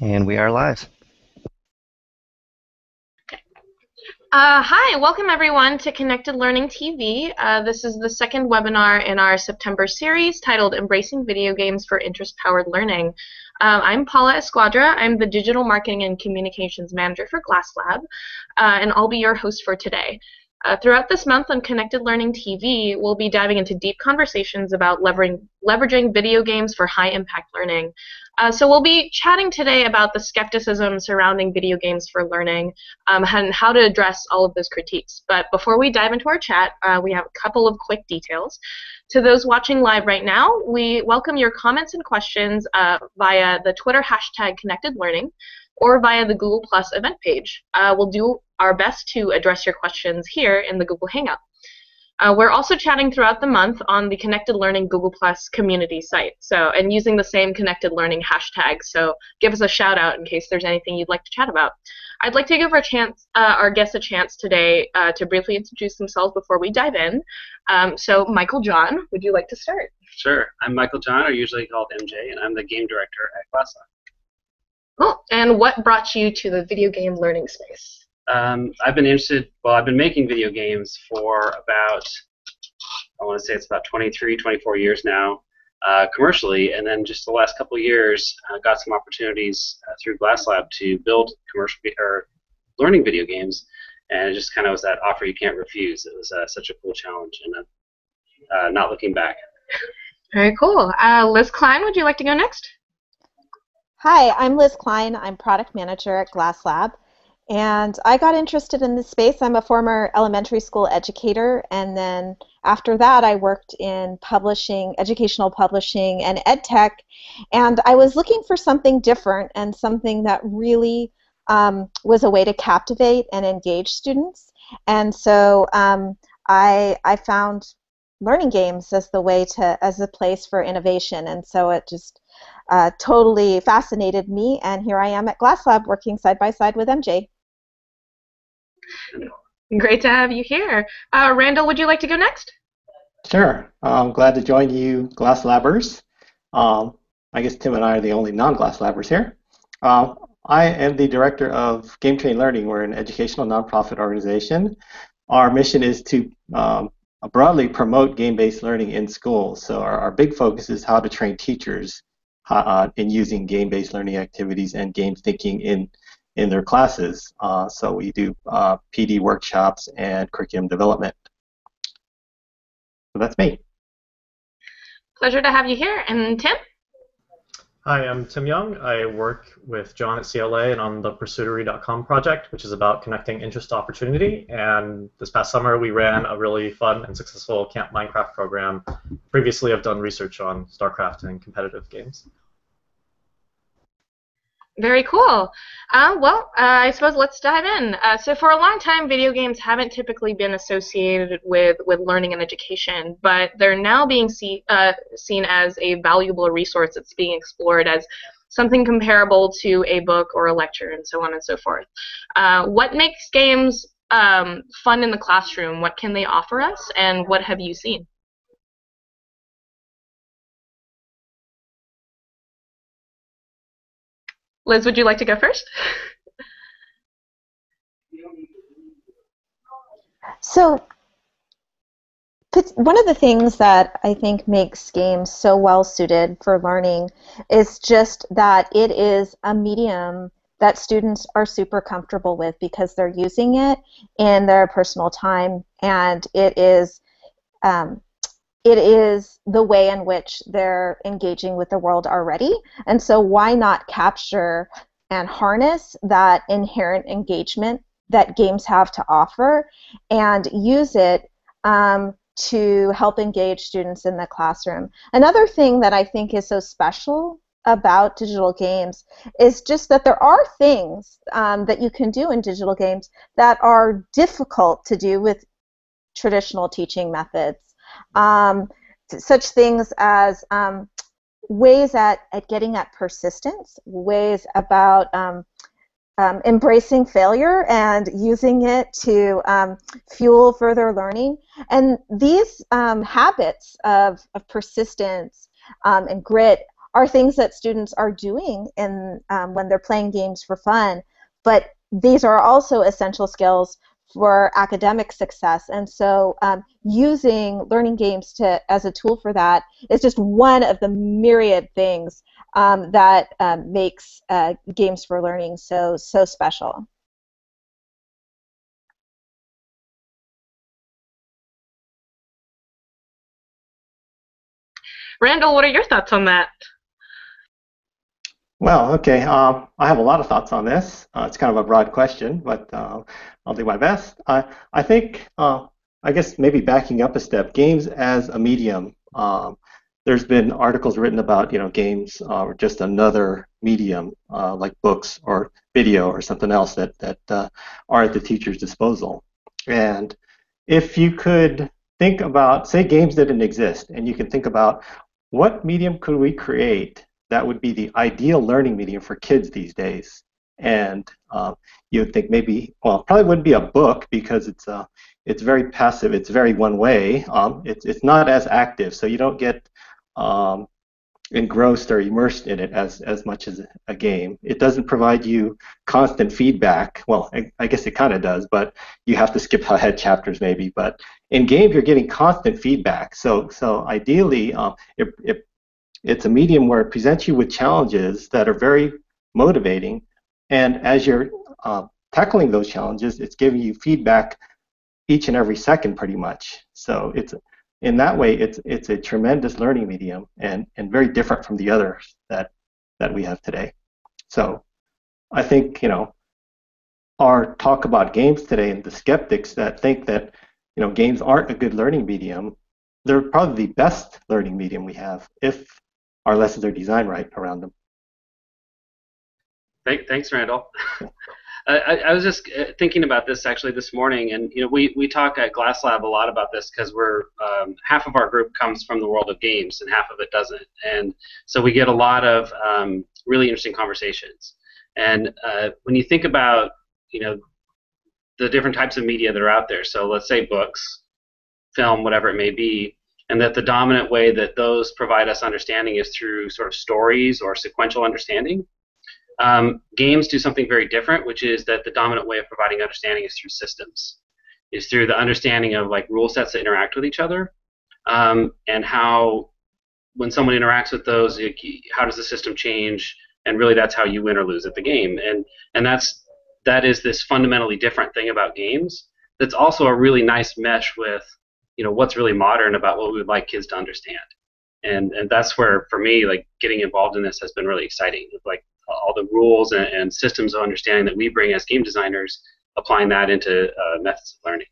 And we are live. Uh, hi, welcome everyone to Connected Learning TV. Uh, this is the second webinar in our September series titled Embracing Video Games for Interest-Powered Learning. Um, I'm Paula Esquadra. I'm the Digital Marketing and Communications Manager for GlassLab, uh, and I'll be your host for today. Uh, throughout this month on Connected Learning TV, we'll be diving into deep conversations about leveraging, leveraging video games for high impact learning. Uh, so we'll be chatting today about the skepticism surrounding video games for learning um, and how to address all of those critiques. But before we dive into our chat, uh, we have a couple of quick details. To those watching live right now, we welcome your comments and questions uh, via the Twitter hashtag Connected Learning or via the Google Plus event page. Uh, we'll do our best to address your questions here in the Google Hangout. Uh, we're also chatting throughout the month on the Connected Learning Google Plus community site, so and using the same Connected Learning hashtag. So give us a shout out in case there's anything you'd like to chat about. I'd like to give our chance, uh, our guests a chance today uh, to briefly introduce themselves before we dive in. Um, so Michael John, would you like to start? Sure. I'm Michael John, or usually called MJ, and I'm the game director at GlassLab. Cool. And what brought you to the video game learning space? Um, I've been interested, well, I've been making video games for about, I want to say it's about 23, 24 years now, uh, commercially, and then just the last couple years, uh, got some opportunities uh, through GlassLab to build commercial or learning video games, and it just kind of was that offer you can't refuse. It was uh, such a cool challenge, and uh, not looking back. Very cool. Uh, Liz Klein, would you like to go next? Hi, I'm Liz Klein. I'm product manager at Glass Lab. And I got interested in this space. I'm a former elementary school educator, and then after that, I worked in publishing, educational publishing, and ed tech. And I was looking for something different and something that really um, was a way to captivate and engage students. And so um, I, I found learning games as the way to, as a place for innovation. And so it just uh, totally fascinated me, and here I am at GlassLab working side by side with MJ. Great to have you here. Uh, Randall, would you like to go next? Sure. I'm glad to join you, GlassLabbers. Um, I guess Tim and I are the only non-GlassLabbers here. Uh, I am the director of Game Train Learning. We're an educational nonprofit organization. Our mission is to um, broadly promote game-based learning in schools. So our, our big focus is how to train teachers uh, in using game-based learning activities and game thinking in in their classes. Uh, so we do uh, PD workshops and curriculum development. So that's me. Pleasure to have you here. And Tim? Hi, I'm Tim Young. I work with John at CLA and on the Pursuitery.com project, which is about connecting interest to opportunity. And this past summer, we ran a really fun and successful Camp Minecraft program. Previously, I've done research on StarCraft and competitive games. Very cool. Uh, well, uh, I suppose let's dive in. Uh, so for a long time, video games haven't typically been associated with, with learning and education, but they're now being see, uh, seen as a valuable resource that's being explored as something comparable to a book or a lecture and so on and so forth. Uh, what makes games um, fun in the classroom? What can they offer us, and what have you seen? Liz, would you like to go first? So, one of the things that I think makes games so well suited for learning is just that it is a medium that students are super comfortable with because they're using it in their personal time and it is um, it is the way in which they're engaging with the world already. And so, why not capture and harness that inherent engagement that games have to offer and use it um, to help engage students in the classroom? Another thing that I think is so special about digital games is just that there are things um, that you can do in digital games that are difficult to do with traditional teaching methods um, such things as um, ways at, at getting at persistence, ways about um, um, embracing failure and using it to um, fuel further learning. And these habits of, of persistence and grit are things that students are doing in when they're playing games for fun, but these are also essential skills for academic success. And so um, using learning games to as a tool for that is just one of the myriad things um, that um, makes uh, games for learning so so special. Randall, what are your thoughts on that? Well, okay. Um, I have a lot of thoughts on this. Uh, it's kind of a broad question, but uh, I'll do my best. I, I think, uh, I guess maybe backing up a step, games as a medium. Um, there's been articles written about, you know, games are uh, just another medium uh, like books or video or something else that, that uh, are at the teacher's disposal. And if you could think about, say games didn't exist, and you can think about what medium could we create that would be the ideal learning medium for kids these days? And uh, you would think maybe, well, probably wouldn't be a book because it's uh, it's very passive. It's very one way. Um, it's it's not as active, so you don't get um, engrossed or immersed in it as as much as a game. It doesn't provide you constant feedback. Well, I, I guess it kind of does, but you have to skip ahead chapters maybe. But in games, you're getting constant feedback. So so ideally, um, it, it it's a medium where it presents you with challenges that are very motivating, and as you're uh, tackling those challenges, it's giving you feedback each and every second, pretty much. So it's in that way, it's it's a tremendous learning medium and and very different from the others that that we have today. So I think you know our talk about games today and the skeptics that think that you know games aren't a good learning medium, they're probably the best learning medium we have if our lessons are designed right around them. thanks, Randall. I, I, was just uh, thinking about this actually this morning, and you know, we, we talk at Glass Lab a lot about this because we're um, half of our group comes from the world of games and half of it doesn't, and so we get a lot of um, really interesting conversations. And uh, when you think about you know the different types of media that are out there, so let's say books, film, whatever it may be, and that the dominant way that those provide us understanding is through sort of stories or sequential understanding. Um, games do something very different, which is that the dominant way of providing understanding is through systems, is through the understanding of like rule sets that interact with each other, um, and how when someone interacts with those, how does the system change, and really that's how you win or lose at the game, and and that's that is this fundamentally different thing about games. That's also a really nice mesh with you know what's really modern about what we would like kids to understand. And and that's where for me like getting involved in this has been really exciting like all the rules and, and systems of understanding that we bring as game designers applying that into uh, methods of learning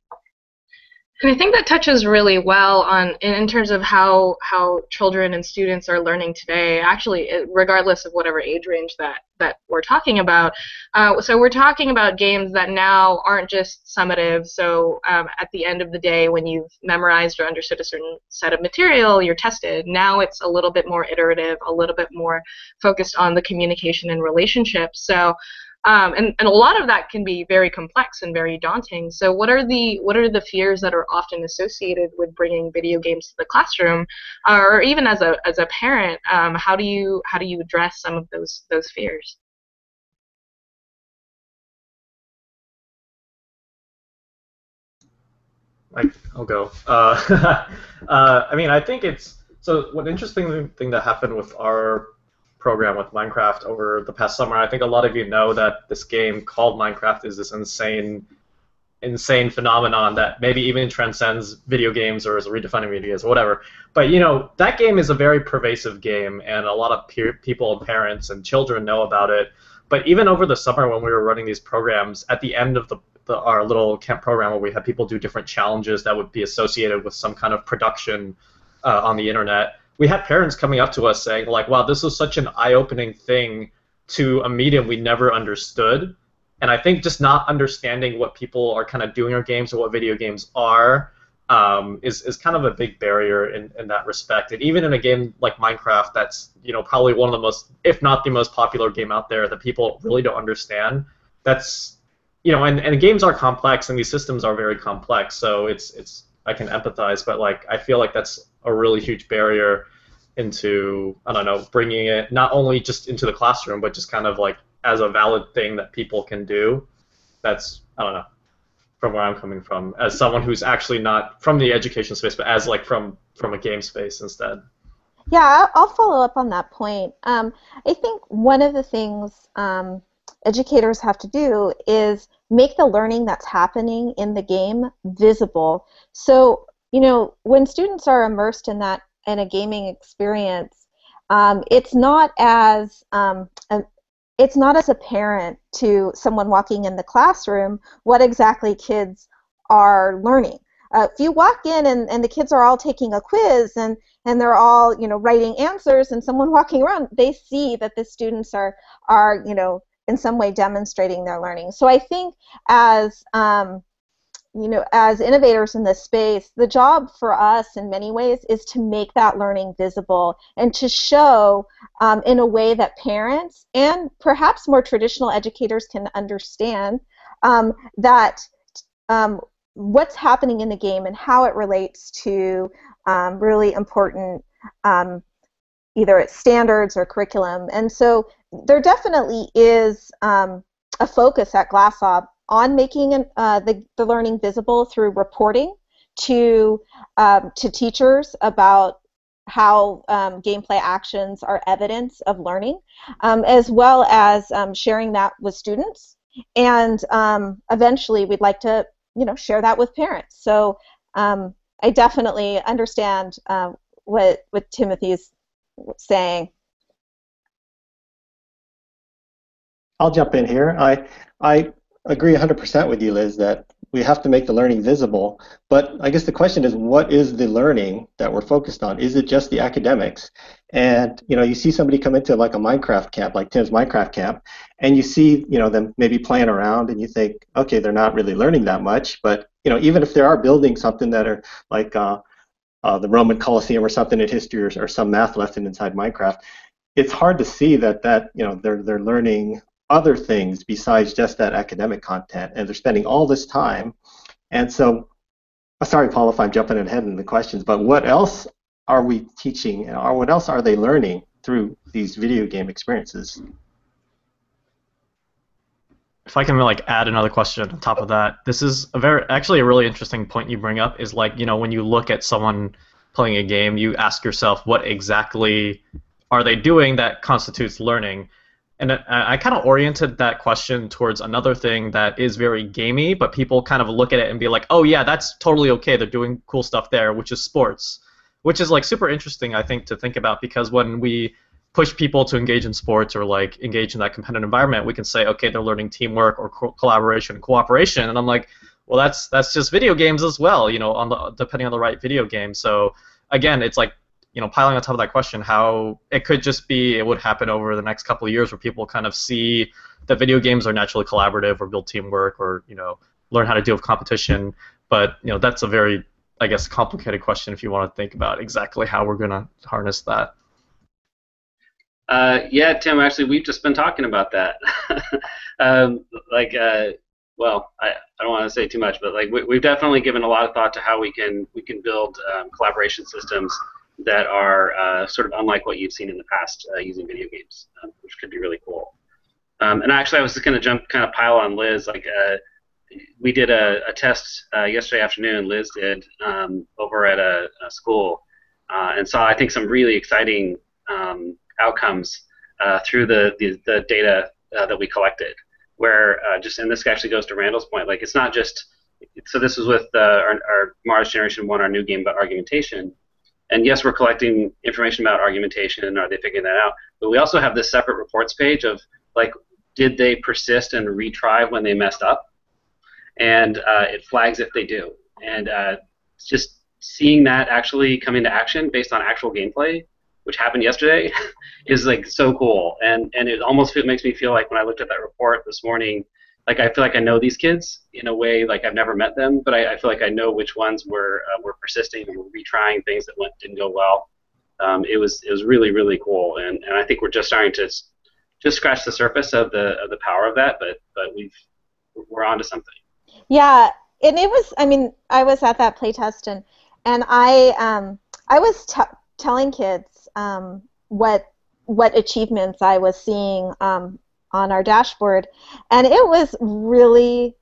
and I think that touches really well on in, terms of how how children and students are learning today. Actually, regardless of whatever age range that that we're talking about. Uh, so we're talking about games that now aren't just summative. So um, at the end of the day, when you've memorized or understood a certain set of material, you're tested. Now it's a little bit more iterative, a little bit more focused on the communication and relationships. So um, and, and a lot of that can be very complex and very daunting. So what are the what are the fears that are often associated with bringing video games to the classroom, or even as a as a parent, um, how do you how do you address some of those those fears? I, I'll go. Uh, uh, I mean, I think it's so. One interesting thing that happened with our program with Minecraft over the past summer. I think a lot of you know that this game called Minecraft is this insane, insane phenomenon that maybe even transcends video games or is redefining games or whatever. But you know that game is a very pervasive game, and a lot of people and parents and children know about it. But even over the summer when we were running these programs, at the end of the, the our little camp program where we had people do different challenges that would be associated with some kind of production uh, on the internet we had parents coming up to us saying like, "Wow, this was such an eye-opening thing to a medium we never understood." And I think just not understanding what people are kind of doing in games or what video games are um, is, is kind of a big barrier in, in that respect. And even in a game like Minecraft, that's you know probably one of the most, if not the most popular game out there that people really don't understand. That's you know, and, and games are complex and these systems are very complex. So it's it's I can empathize, but like I feel like that's a really huge barrier into I don't know bringing it not only just into the classroom but just kind of like as a valid thing that people can do. That's I don't know from where I'm coming from as someone who's actually not from the education space but as like from from a game space instead. Yeah, I'll follow up on that point. Um, I think one of the things um, educators have to do is make the learning that's happening in the game visible. So, you know, when students are immersed in that in a gaming experience, um, it's not as um, a, it's not as apparent to someone walking in the classroom what exactly kids are learning. Uh, if you walk in and, and the kids are all taking a quiz and, and they're all you know writing answers and someone walking around, they see that the students are are you know in some way demonstrating their learning. So I think as um, you know, as innovators in this space, the job for us in many ways is to make that learning visible and to show um, in a way that parents and perhaps more traditional educators can understand um, that um, what's happening in the game and how it relates to um, really important um, either standards or curriculum. And so there definitely is um, a focus at GlassLab on making an, uh, the, the learning visible through reporting to, um, to teachers about how um, gameplay actions are evidence of learning, um, as well as um, sharing that with students. And um, eventually, we'd like to you know share that with parents. So um, I definitely understand uh, what what Timothy's saying. I'll jump in here. I I agree 100% with you, Liz, that we have to make the learning visible. But I guess the question is, what is the learning that we're focused on? Is it just the academics? And you know, you see somebody come into like a Minecraft camp, like Tim's Minecraft camp, and you see you know them maybe playing around, and you think, okay, they're not really learning that much. But you know, even if they are building something that are like uh, uh, the Roman Colosseum or something in history, or, or some math lesson inside Minecraft, it's hard to see that that you know they're they're learning other things besides just that academic content, and they're spending all this time. And so, uh, sorry, Paul, if I'm jumping ahead in the questions, but what else are we teaching, or what else are they learning through these video game experiences? If I can like add another question on top of that, this is a very actually a really interesting point you bring up. Is like you know when you look at someone playing a game, you ask yourself what exactly are they doing that constitutes learning and I kind of oriented that question towards another thing that is very gamey, but people kind of look at it and be like, "Oh yeah, that's totally okay. They're doing cool stuff there," which is sports, which is like super interesting, I think, to think about because when we push people to engage in sports or like engage in that competitive environment, we can say, okay, they're learning teamwork or co- collaboration and cooperation, and I'm like, well, that's that's just video games as well, you know, on the depending on the right video game. So again, it's like you know, piling on top of that question, how it could just be it would happen over the next couple of years where people kind of see that video games are naturally collaborative or build teamwork or you know learn how to deal with competition. But you know, that's a very I guess complicated question if you want to think about exactly how we're going to harness that. Uh, yeah, Tim. Actually, we've just been talking about that. um, like, uh, well, I, I don't want to say too much, but like we, have definitely given a lot of thought to how we can we can build um, collaboration systems that are uh, sort of unlike what you've seen in the past uh, using video games, um, which could be really cool. Um, and actually, I was just going to jump, kind of pile on Liz. Like, uh, we did a, a test uh, yesterday afternoon. Liz did um, over at a, a school, uh, and saw I think some really exciting um, outcomes uh, through the, the, the data that we collected. Where just and this actually goes to Randall's point. Like, it's not just so this was with our, our Mars Generation One, our new game about argumentation and yes, we're collecting information about argumentation and are they figuring that out. But we also have this separate reports page of like, did they persist and retry when they messed up? And uh, it flags if they do. And uh, just seeing that actually come into action based on actual gameplay, which happened yesterday, is like so cool. And and it almost makes me feel like when I looked at that report this morning like I feel like I know these kids in a way like I've never met them, but I, I feel like I know which ones were uh, were persisting and were retrying things that went didn't go well. Um, it was it was really really cool, and, and I think we're just starting to just scratch the surface of the of the power of that, but but we've we're onto something. Yeah, and it was I mean I was at that playtest and and I um I was t- telling kids um, what what achievements I was seeing um, on our dashboard, and it was really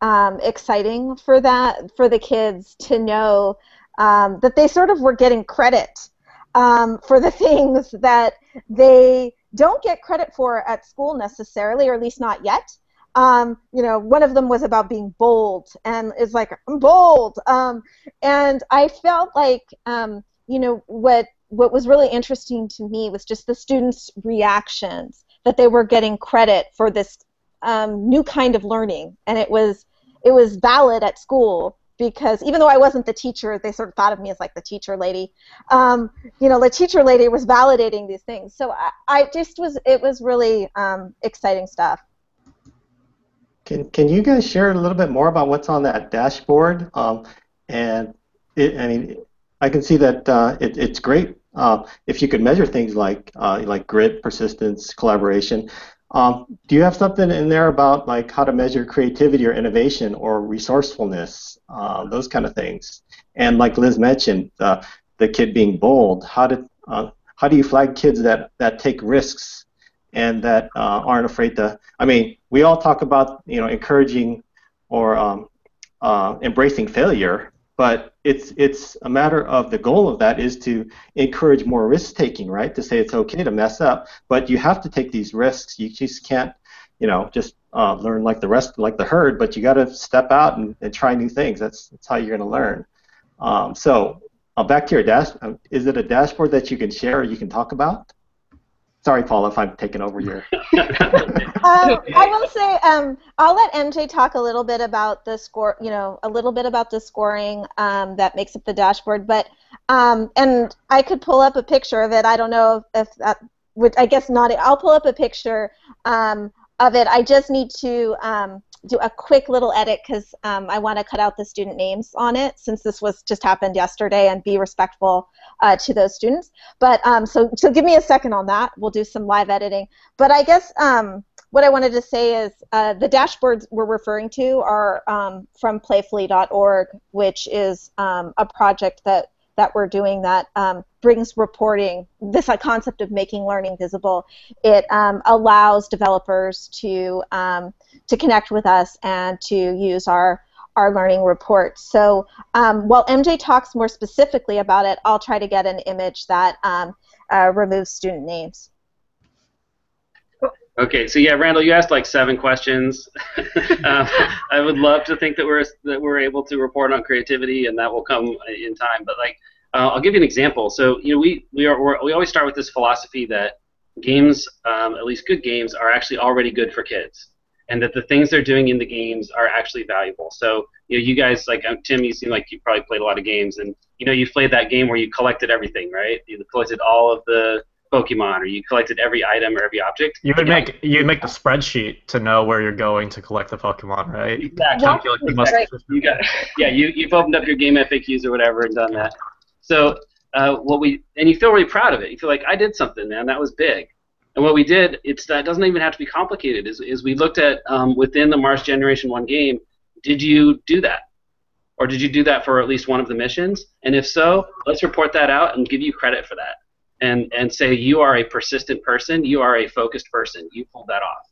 um, exciting for that for the kids to know um, that they sort of were getting credit um, for the things that they don't get credit for at school necessarily, or at least not yet. Um, you know, one of them was about being bold, and it's like I'm bold. Um, and I felt like, um, you know, what what was really interesting to me was just the students' reactions that they were getting credit for this um, new kind of learning, and it was it was valid at school because even though I wasn't the teacher, they sort of thought of me as like the teacher lady. Um, you know, the teacher lady was validating these things. So I, I just was it was really um, exciting stuff. Can Can you guys share a little bit more about what's on that dashboard? Um, and it, I mean, I can see that uh, it, it's great uh, if you could measure things like uh, like grit, persistence, collaboration. Um, do you have something in there about like how to measure creativity or innovation or resourcefulness, uh, those kind of things? And like Liz mentioned, uh, the kid being bold. How did uh, how do you flag kids that that take risks and that uh, aren't afraid to? I mean, we all talk about you know encouraging or um, embracing failure, but it's it's a matter of the goal of that is to encourage more risk taking, right? To say it's okay to mess up, but you have to take these risks. You just can't, you know, just uh, learn like the rest, like the herd. But you got to step out and, and try new things. That's that's how you're going to learn. Um, so uh, back to your dash. Um, is it a dashboard that you can share or you can talk about? Sorry, Paula, if I'm taking over your. um, I will say um, I'll let MJ talk a little bit about the score. You know, a little bit about the scoring um, that makes up the dashboard. But um, and I could pull up a picture of it. I don't know if, that would. I guess not. I'll pull up a picture um, of it. I just need to um, do a quick little edit because um, I want to cut out the student names on it since this was just happened yesterday and be respectful uh, to those students. But um, so so give me a second on that. We'll do some live editing. But I guess um, what I wanted to say is uh, the dashboards we're referring to are um, from playfully.org, which is um, a project that that we're doing that um, brings reporting, this concept of making learning visible. It um, allows developers to um, to connect with us and to use our our learning reports. So um, while MJ talks more specifically about it, I'll try to get an image that um, uh, removes student names. Okay, so yeah, Randall, you asked like seven questions. um, I would love to think that we're that we're able to report on creativity, and that will come in time. But like, uh, I'll give you an example. So you know, we we are we always start with this philosophy that games, um, at least good games, are actually already good for kids, and that the things they're doing in the games are actually valuable. So you know, you guys like um, Tim, you seem like you probably played a lot of games, and you know, you played that game where you collected everything, right? You collected all of the Pokemon, or you collected every item or every object. You would make you would make the spreadsheet to know where you're going to collect the Pokemon, right? Exactly. exactly. You got, yeah, you you've opened up your game FAQs or whatever and done that. So uh, what we and you feel really proud of it. You feel like I did something, man. That was big. And what we did, it's that doesn't even have to be complicated. Is, is we looked at um, within the Mars Generation One game, did you do that, or did you do that for at least one of the missions? And if so, let's report that out and give you credit for that and and say you are a persistent person, you are a focused person, you pulled that off.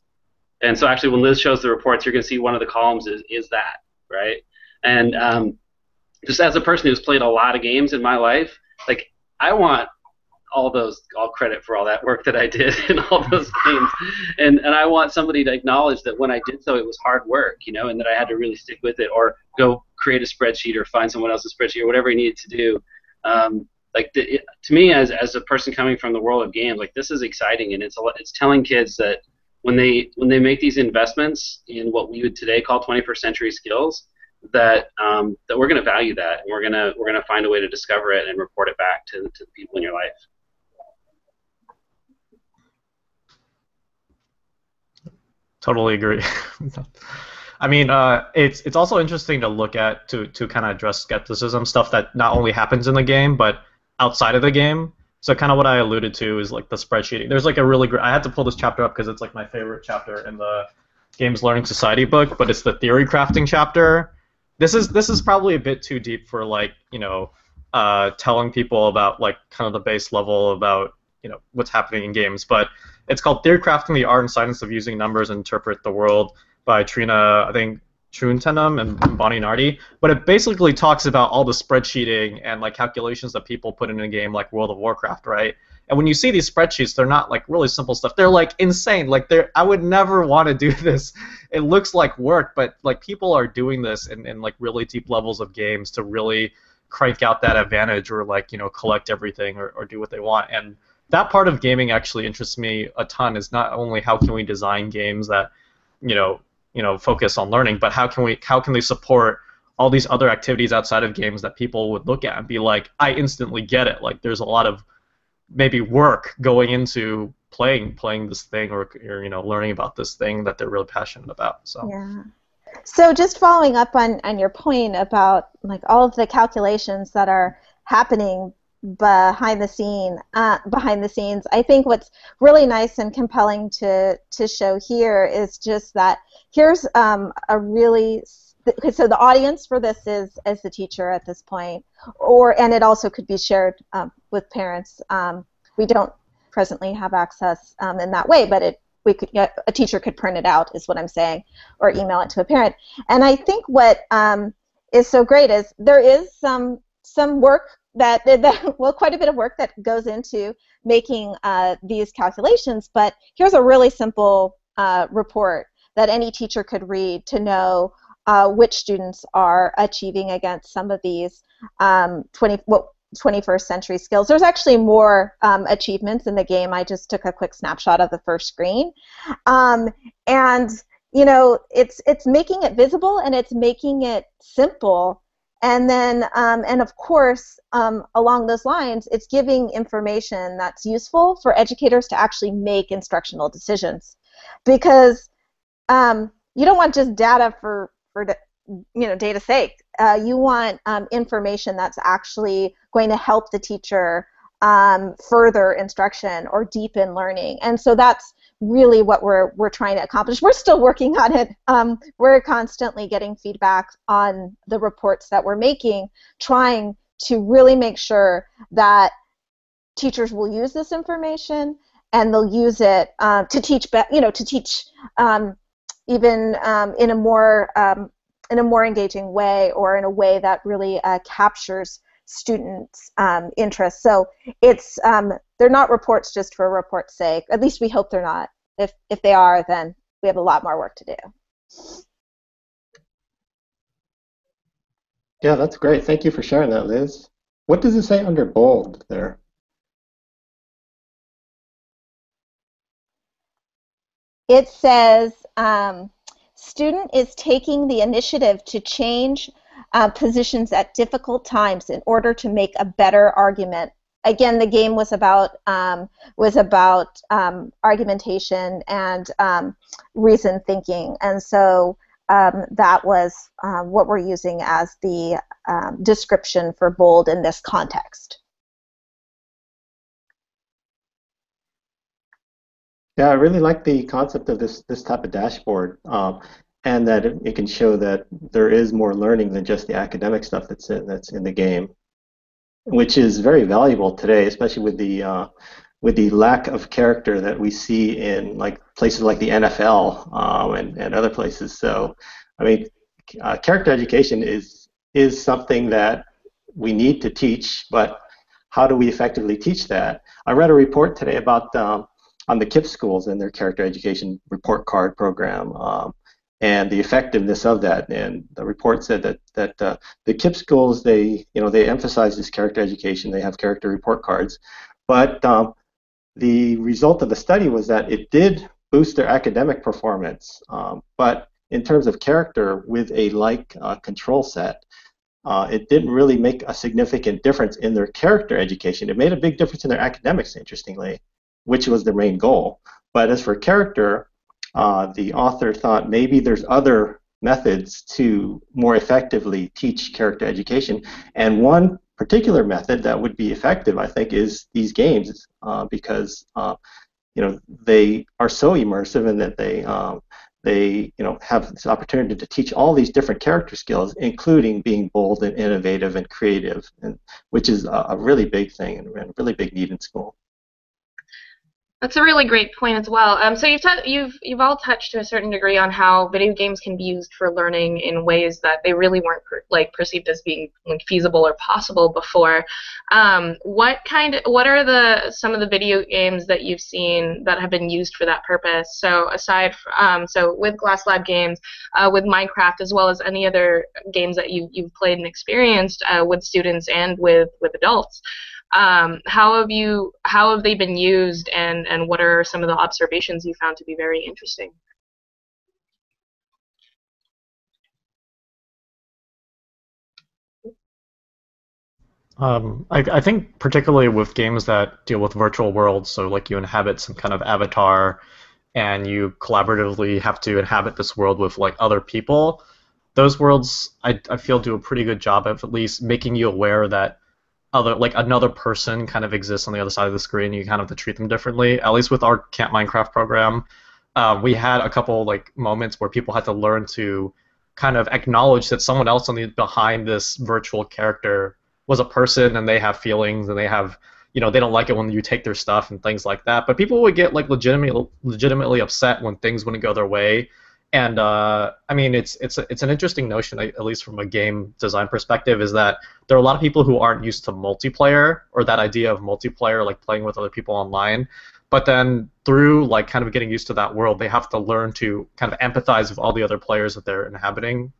And so actually, when Liz shows the reports, you're going to see one of the columns is is that right. And um, just as a person who's played a lot of games in my life, like I want all those all credit for all that work that I did in all those games, and and I want somebody to acknowledge that when I did so, it was hard work, you know, and that I had to really stick with it, or go create a spreadsheet or find someone else's spreadsheet or whatever I needed to do. Um, like the, it, to me as as a person coming from the world of games like this is exciting and it's a, it's telling kids that when they when they make these investments in what we would today call 21st century skills that um, that we're going to value that and we're going to we're going to find a way to discover it and report it back to, to the people in your life. Totally agree. I mean, uh, it's it's also interesting to look at to to kind of address skepticism stuff that not only happens in the game, but outside of the game. So kind of what I alluded to is like the spreadsheeting. There's like a really great. I had to pull this chapter up because it's like my favorite chapter in the Games Learning Society book, but it's the theory crafting chapter. This is this is probably a bit too deep for like you know uh, telling people about like kind of the base level about you know what's happening in games. But it's called Theory Crafting: The Art and Science of Using Numbers to Interpret the World by Trina, I think Choontanom and Bonnie Nardi. But it basically talks about all the spreadsheeting and like calculations that people put in a game like World of Warcraft, right? And when you see these spreadsheets, they're not like really simple stuff. They're like insane. Like they're I would never want to do this. It looks like work, but like people are doing this in, in like really deep levels of games to really crank out that advantage or like, you know, collect everything or, or do what they want. And that part of gaming actually interests me a ton is not only how can we design games that, you know, you know, focus on learning, but how can we how can they support all these other activities outside of games that people would look at and be like, I instantly get it. Like there's a lot of maybe work going into playing playing this thing or, or you know learning about this thing that they're really passionate about. So yeah. So just following up on, on your point about like all of the calculations that are happening behind the scene uh, behind the scenes, I think what's really nice and compelling to to show here is just that here's um, a really so the audience for this is as the teacher at this point, or and it also could be shared um, with parents. Um, we don't presently have access um, in that way, but it we could get a teacher could print it out is what I'm saying, or email it to a parent. And I think what um, is so great is there is some some work that, that well quite a bit of work that goes into making uh, these calculations. But here's a really simple uh, report that any teacher could read to know uh, which students are achieving against some of these um, 20, what, 21st century skills. There's actually more um, achievements in the game. I just took a quick snapshot of the first screen. Um, and you know, it's it's making it visible and it's making it simple. And then, um, and of course, um, along those lines, it's giving information that's useful for educators to actually make instructional decisions. Because um, you don't want just data for for you know data sake. Uh, you want um, information that's actually going to help the teacher um, further instruction or deepen learning. And so that's really what we're we're trying to accomplish. We're still working on it. Um, we're constantly getting feedback on the reports that we're making, trying to really make sure that teachers will use this information and they'll use it uh, to teach, you know, to teach um, even um, in a more um, in a more engaging way or in a way that really uh, captures students' um, interest. So it's um, they're not reports just for report's sake. At least we hope they're not. If if they are, then we have a lot more work to do. Yeah, that's great. Thank you for sharing that, Liz. What does it say under bold there? It says um, student is taking the initiative to change uh, positions at difficult times in order to make a better argument. Again, the game was about um, was about um, argumentation and um, reason thinking, and so um, that was uh, what we're using as the um, description for bold in this context. Yeah, I really like the concept of this this type of dashboard, um, and that it, can show that there is more learning than just the academic stuff that's in, that's in the game, which is very valuable today, especially with the uh, with the lack of character that we see in like places like the NFL um, and and other places. So, I mean, uh, character education is is something that we need to teach, but how do we effectively teach that? I read a report today about um, on the KIPP schools and their character education report card program um, and the effectiveness of that. And the report said that that uh, the KIPP schools they you know they emphasize this character education. They have character report cards, but um, the result of the study was that it did boost their academic performance, um, but in terms of character with a like uh, control set. Uh, it didn't really make a significant difference in their character education. It made a big difference in their academics, interestingly which was the main goal. But as for character, uh, the author thought maybe there's other methods to more effectively teach character education. And one particular method that would be effective, I think, is these games uh, because uh, you know they are so immersive and that they um, they you know have this opportunity to teach all these different character skills, including being bold and innovative and creative, and, which is a, a really big thing and a really big need in school. That's a really great point as well. Um, so you've you've you've all touched to a certain degree on how video games can be used for learning in ways that they really weren't per- like perceived as being like, feasible or possible before. Um, what kind of, what are the some of the video games that you've seen that have been used for that purpose? So aside from, um, so with Glass Lab games, uh, with Minecraft, as well as any other games that you you've played and experienced uh, with students and with with adults. Um, how have you how have they been used, and and what are some of the observations you found to be very interesting? Um, I, I, think particularly with games that deal with virtual worlds, so like you inhabit some kind of avatar, and you collaboratively have to inhabit this world with like other people. Those worlds, I, I feel, do a pretty good job of at least making you aware that other like another person kind of exists on the other side of the screen. You kind of have to treat them differently. At least with our Camp Minecraft program, uh, we had a couple like moments where people had to learn to kind of acknowledge that someone else on the behind this virtual character was a person and they have feelings and they have you know they don't like it when you take their stuff and things like that. But people would get like legitimately legitimately upset when things wouldn't go their way and uh, I mean, it's it's it's an interesting notion, at least from a game design perspective, is that there are a lot of people who aren't used to multiplayer or that idea of multiplayer, like playing with other people online. But then through like kind of getting used to that world, they have to learn to kind of empathize with all the other players that they're inhabiting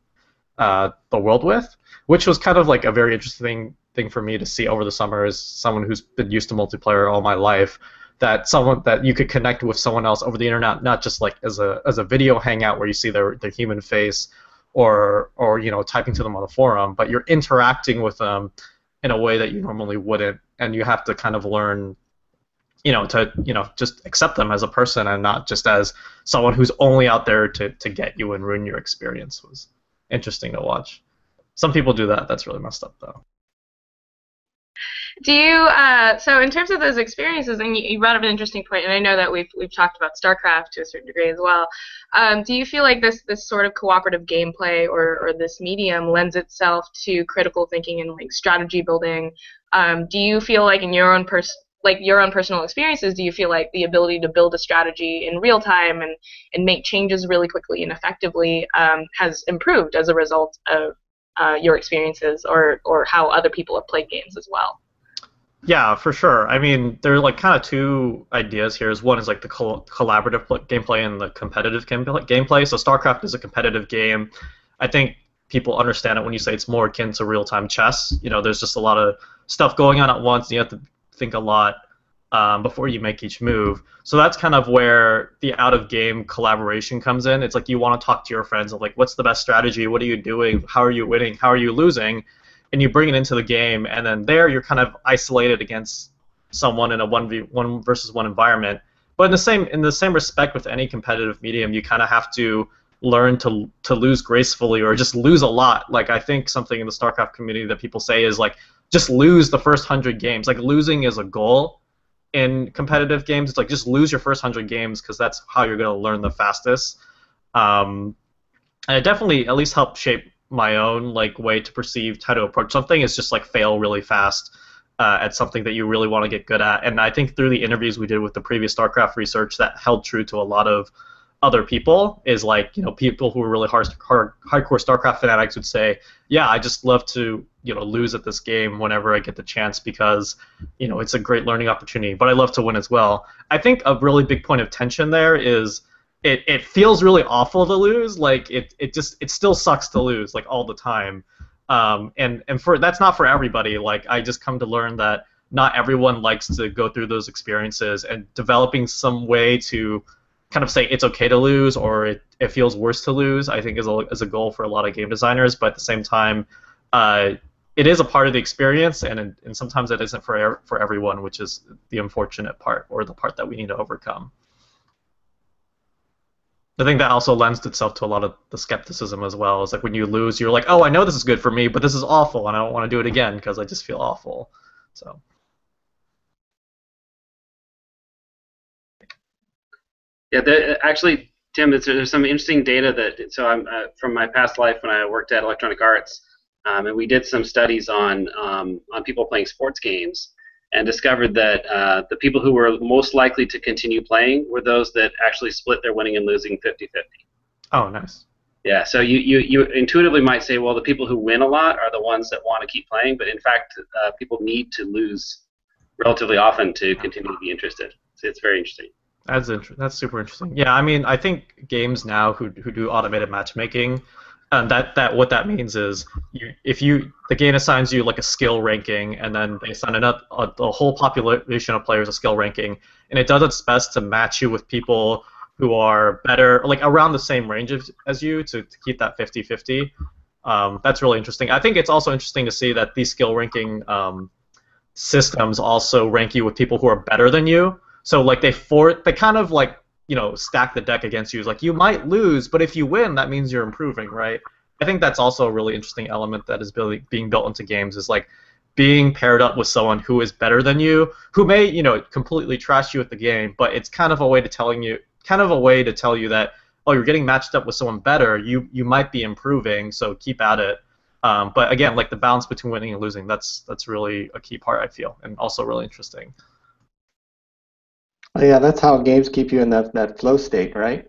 uh, the world with, which was kind of like a very interesting thing for me to see over the summer as someone who's been used to multiplayer all my life that someone that you could connect with someone else over the internet, not just like as a as a video hangout where you see their their human face, or or you know typing to them on the forum, but you're interacting with them in a way that you normally wouldn't, and you have to kind of learn you know to you know just accept them as a person and not just as someone who's only out there to, to get you and ruin your experience was interesting to watch. Some people do that. That's really messed up though do you uh, so in terms of those experiences, and you, brought up an interesting point, and I know that we've we've talked about StarCraft to a certain degree as well. Um, do you feel like this this sort of cooperative gameplay or, or this medium lends itself to critical thinking and like strategy building? Um, do you feel like in your own pers- like your own personal experiences, do you feel like the ability to build a strategy in real time and, and make changes really quickly and effectively um, has improved as a result of uh, your experiences or, or how other people have played games as well? Yeah, for sure. I mean, there are like kind of two ideas here. Is one is like the col- collaborative pl- gameplay and the competitive game- gameplay. So StarCraft is a competitive game. I think people understand it when you say it's more akin to real-time chess. You know, there's just a lot of stuff going on at once, and you have to think a lot um, before you make each move. So that's kind of where the out-of-game collaboration comes in. It's like you want to talk to your friends like, what's the best strategy? What are you doing? How are you winning? How are you losing? And you bring it into the game, and then there you're kind of isolated against someone in a one v one versus one environment. But in the same in the same respect with any competitive medium, you kind of have to learn to to lose gracefully or just lose a lot. Like I think something in the StarCraft community that people say is like just lose the first hundred games. Like losing is a goal in competitive games. It's like just lose your first hundred games because that's how you're to learn the fastest. Um, and it definitely at least helped shape my own like way to perceive how to approach something is just like fail really fast uh, at something that you really want to get good at. And I think through the interviews we did with the previous StarCraft research, that held true to a lot of other people. Is like you know people who are really hard, hard hardcore StarCraft fanatics would say, yeah, I just love to you know lose at this game whenever I get the chance because you know it's a great learning opportunity. But I love to win as well. I think a really big point of tension there is it, it feels really awful to lose. Like it, it just it still sucks to lose like all the time. Um, and and for that's not for everybody. Like I just come to learn that not everyone likes to go through those experiences and developing some way to kind of say it's okay to lose or it, it feels worse to lose i think is a, is a goal for a lot of game designers but at the same time uh, it is a part of the experience and, and sometimes it isn't for, for everyone which is the unfortunate part or the part that we need to overcome I think that also lends itself to a lot of the skepticism as well. Is like when you lose, you're like, oh, I know this is good for me, but this is awful, and I don't want to do it again because I just feel awful. So. Yeah, actually, Tim, there's some interesting data that so I'm uh, from my past life when I worked at Electronic Arts, um, and we did some studies on um, on people playing sports games, and discovered that uh, the people who were most likely to continue playing were those that actually split their winning and losing 50-50. Oh, nice. Yeah, so you, you, you intuitively might say, well, the people who win a lot are the ones that want to keep playing, but in fact, uh, people need to lose relatively often to continue to be interested. So it's very interesting. That's inter- that's super interesting. Yeah, I mean, I think games now who who do automated matchmaking, and that that what that means is you if you the game assigns you like a skill ranking, and then they assign up a, a whole population of players a skill ranking, and it does its best to match you with people who are better, like around the same range of, as you, to, to keep that 50-50. Um, that's really interesting. I think it's also interesting to see that these skill ranking um, systems also rank you with people who are better than you. So like they for they kind of like you know stack the deck against you. It's like you might lose, but if you win, that means you're improving, right? I think that's also a really interesting element that is being built into games is like being paired up with someone who is better than you, who may you know completely trash you at the game, but it's kind of a way to telling you kind of a way to tell you that oh you're getting matched up with someone better, you you might be improving, so keep at it. Um, but again, like the balance between winning and losing, that's that's really a key part I feel, and also really interesting. Yeah, that's how games keep you in that, that flow state, right?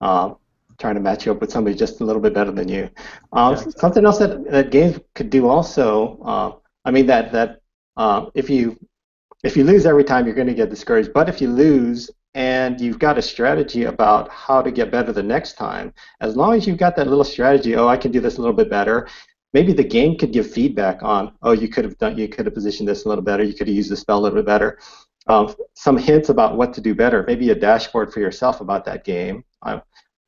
Um, trying to match you up with somebody just a little bit better than you. Um, yeah. Something else that, that games could do also, uh, I mean that that uh, if you if you lose every time, you're going to get discouraged. But if you lose and you've got a strategy about how to get better the next time, as long as you've got that little strategy, oh, I can do this a little bit better. Maybe the game could give feedback on, oh, you could have done, you could have positioned this a little better, you could have used the spell a little bit better um, some hints about what to do better, maybe a dashboard for yourself about that game, uh,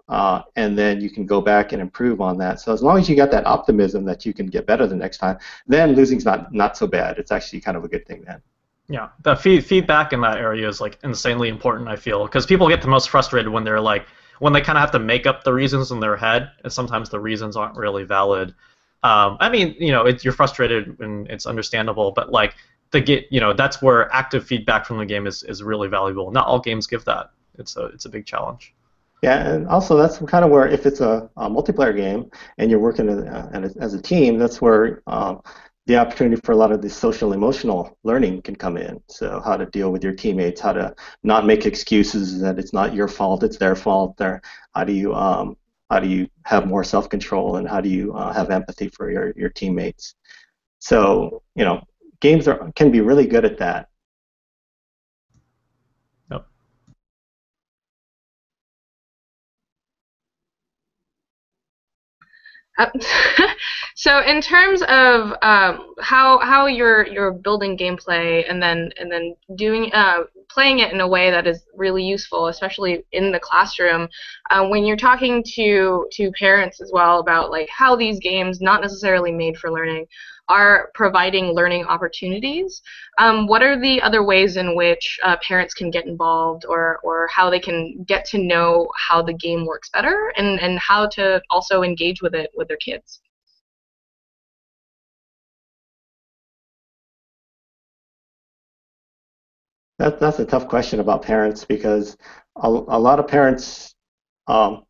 uh, and then you can go back and improve on that. So as long as you got that optimism that you can get better the next time, then losing's not not so bad. It's actually kind of a good thing then. Yeah, the feed, feedback in that area is like insanely important. I feel because people get the most frustrated when they're like when they kind of have to make up the reasons in their head, and sometimes the reasons aren't really valid. Um, I mean, you know, it, you're frustrated and it's understandable, but like the get you know that's where active feedback from the game is, is really valuable. Not all games give that. It's a it's a big challenge. Yeah, and also that's kind of where if it's a, a multiplayer game and you're working as, uh, as a team, that's where um, the opportunity for a lot of the social emotional learning can come in. So how to deal with your teammates, how to not make excuses that it's not your fault, it's their fault. There, how do you um, how do you have more self control and how do you uh, have empathy for your your teammates? So you know games are, can be really good at that. Yep. Uh, so in terms of um, how how you're you're building gameplay and then and then doing uh, playing it in a way that is really useful, especially in the classroom, uh, when you're talking to to parents as well about like how these games not necessarily made for learning are providing learning opportunities. Um, what are the other ways in which uh, parents can get involved or, or how they can get to know how the game works better and, and how to also engage with it with their kids? That, that's a tough question about parents because a, a lot of parents um,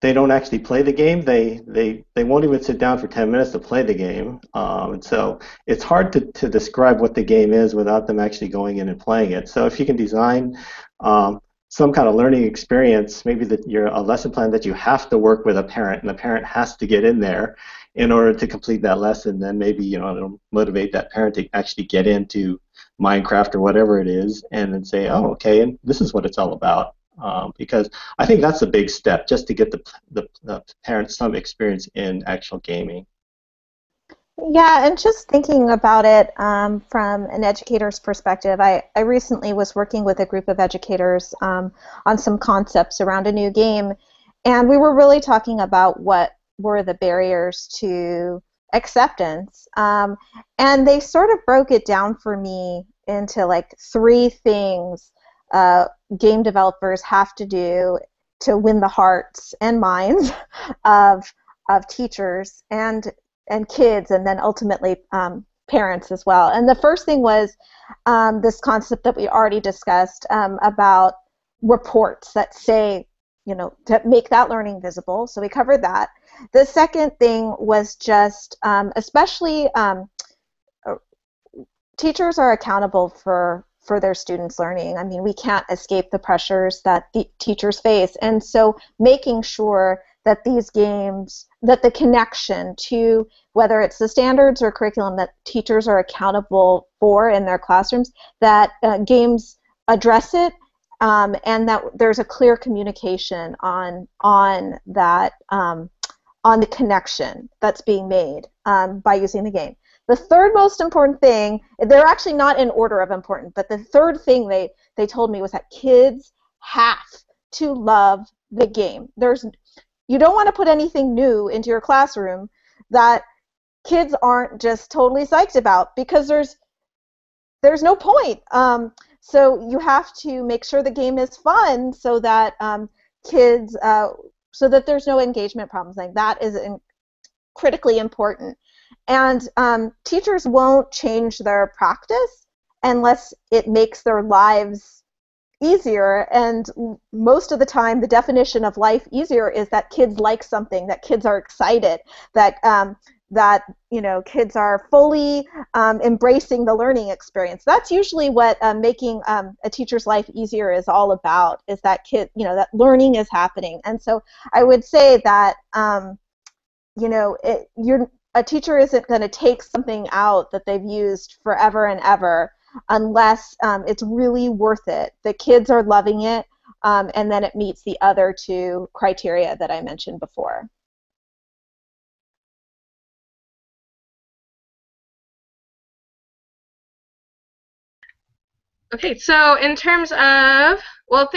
they don't actually play the game. They they they won't even sit down for 10 minutes to play the game. Um, and so it's hard to, to describe what the game is without them actually going in and playing it. So if you can design um, some kind of learning experience, maybe that you're a lesson plan that you have to work with a parent, and the parent has to get in there in order to complete that lesson. Then maybe you know it'll motivate that parent to actually get into Minecraft or whatever it is, and then say, oh, okay, and this is what it's all about um, because I think that's a big step just to get the, the, the parents some experience in actual gaming. Yeah, and just thinking about it um, from an educator's perspective, I, I recently was working with a group of educators um, on some concepts around a new game, and we were really talking about what were the barriers to acceptance. Um, and they sort of broke it down for me into like three things uh, game developers have to do to win the hearts and minds of of teachers and and kids, and then ultimately um, parents as well. And the first thing was um, this concept that we already discussed um, about reports that say you know, to make that learning visible. So we covered that. The second thing was just, um, especially um, uh, teachers are accountable for for their students' learning. I mean, we can't escape the pressures that the teachers face, and so making sure that these games, that the connection to whether it's the standards or curriculum that teachers are accountable for in their classrooms, that uh, games address it um, and that there's a clear communication on on that um, on the connection that's being made um, by using the game. The third most important thing, they're actually not in order of important, but the third thing they they told me was that kids have to love the game. There's you don't want to put anything new into your classroom that kids aren't just totally psyched about because there's there's no point. Um, so you have to make sure the game is fun so that um, kids, uh, so that there's no engagement problems. Like that is in- critically important. And um, teachers won't change their practice unless it makes their lives easier. And most of the time, the definition of life easier is that kids like something, that kids are excited, that um, that you know kids are fully um, embracing the learning experience. That's usually what um, making um, a teacher's life easier is all about. Is that kid you know that learning is happening, and so I would say that um, you know it, you're a teacher isn't going to take something out that they've used forever and ever unless um, it's really worth it. The kids are loving it, um, and then it meets the other two criteria that I mentioned before. Okay, so in terms of well,